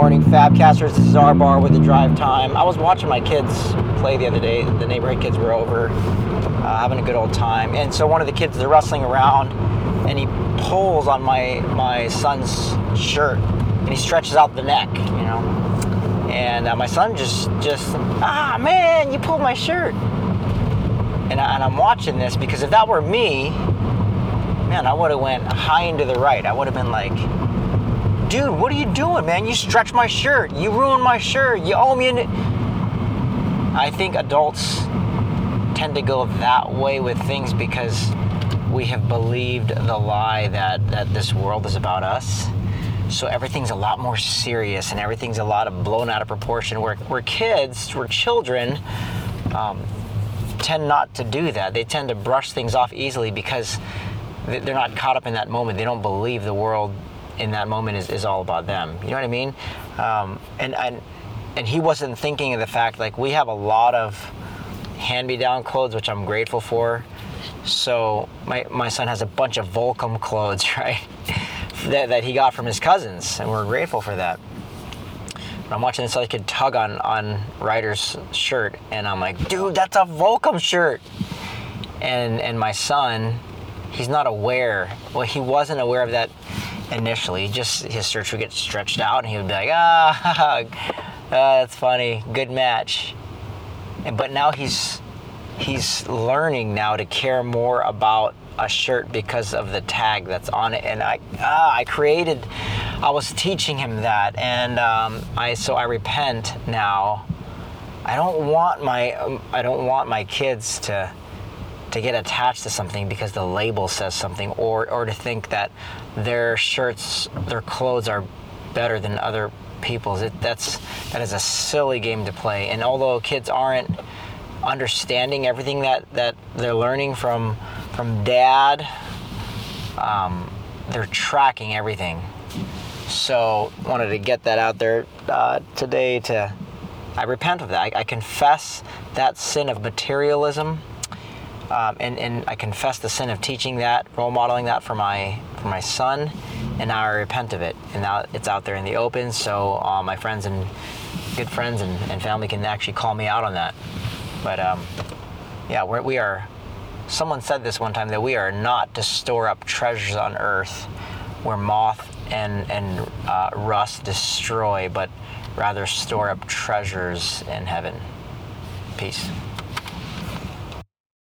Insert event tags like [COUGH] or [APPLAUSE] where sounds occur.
morning, Fabcasters. This is our bar with the drive time. I was watching my kids play the other day. The neighborhood kids were over, uh, having a good old time. And so one of the kids is wrestling around, and he pulls on my my son's shirt, and he stretches out the neck, you know. And uh, my son just just ah man, you pulled my shirt. And, I, and I'm watching this because if that were me, man, I would have went high into the right. I would have been like, dude, what are you doing, man? You stretched my shirt. You ruined my shirt. You owe me an. I think adults tend to go that way with things because we have believed the lie that, that this world is about us. So everything's a lot more serious and everything's a lot of blown out of proportion. Where, where kids, where children, um, tend not to do that. They tend to brush things off easily because they're not caught up in that moment. They don't believe the world in that moment is, is all about them. You know what I mean? Um, and, and and he wasn't thinking of the fact like we have a lot of hand-me-down clothes, which I'm grateful for. So my my son has a bunch of Volcom clothes, [LAUGHS] right? that, that he got from his cousins, and we're grateful for that. But I'm watching this other kid tug on on Ryder's shirt, and I'm like, dude, that's a Volcom shirt. And and my son, he's not aware. Well, he wasn't aware of that initially. Just his shirt would get stretched out, and he would be like, ah, [LAUGHS] ah that's funny, good match. But now he's he's learning now to care more about a shirt because of the tag that's on it and i ah, i created i was teaching him that and um, i so i repent now i don't want my um, i don't want my kids to to get attached to something because the label says something or or to think that their shirts their clothes are better than other people's it, that's that is a silly game to play and although kids aren't understanding everything that, that they're learning from from dad. Um, they're tracking everything. So wanted to get that out there uh, today. To I repent of that. I, I, confess that sin of materialism, um, and and I confess the sin of teaching that, role modeling that for my for my son, and now I repent of it. And now it's out there in the open. So uh, my friends and good friends and, and family can actually call me out on that. But um, yeah, we're, we are. Someone said this one time that we are not to store up treasures on earth where moth and, and uh, rust destroy, but rather store up treasures in heaven. Peace.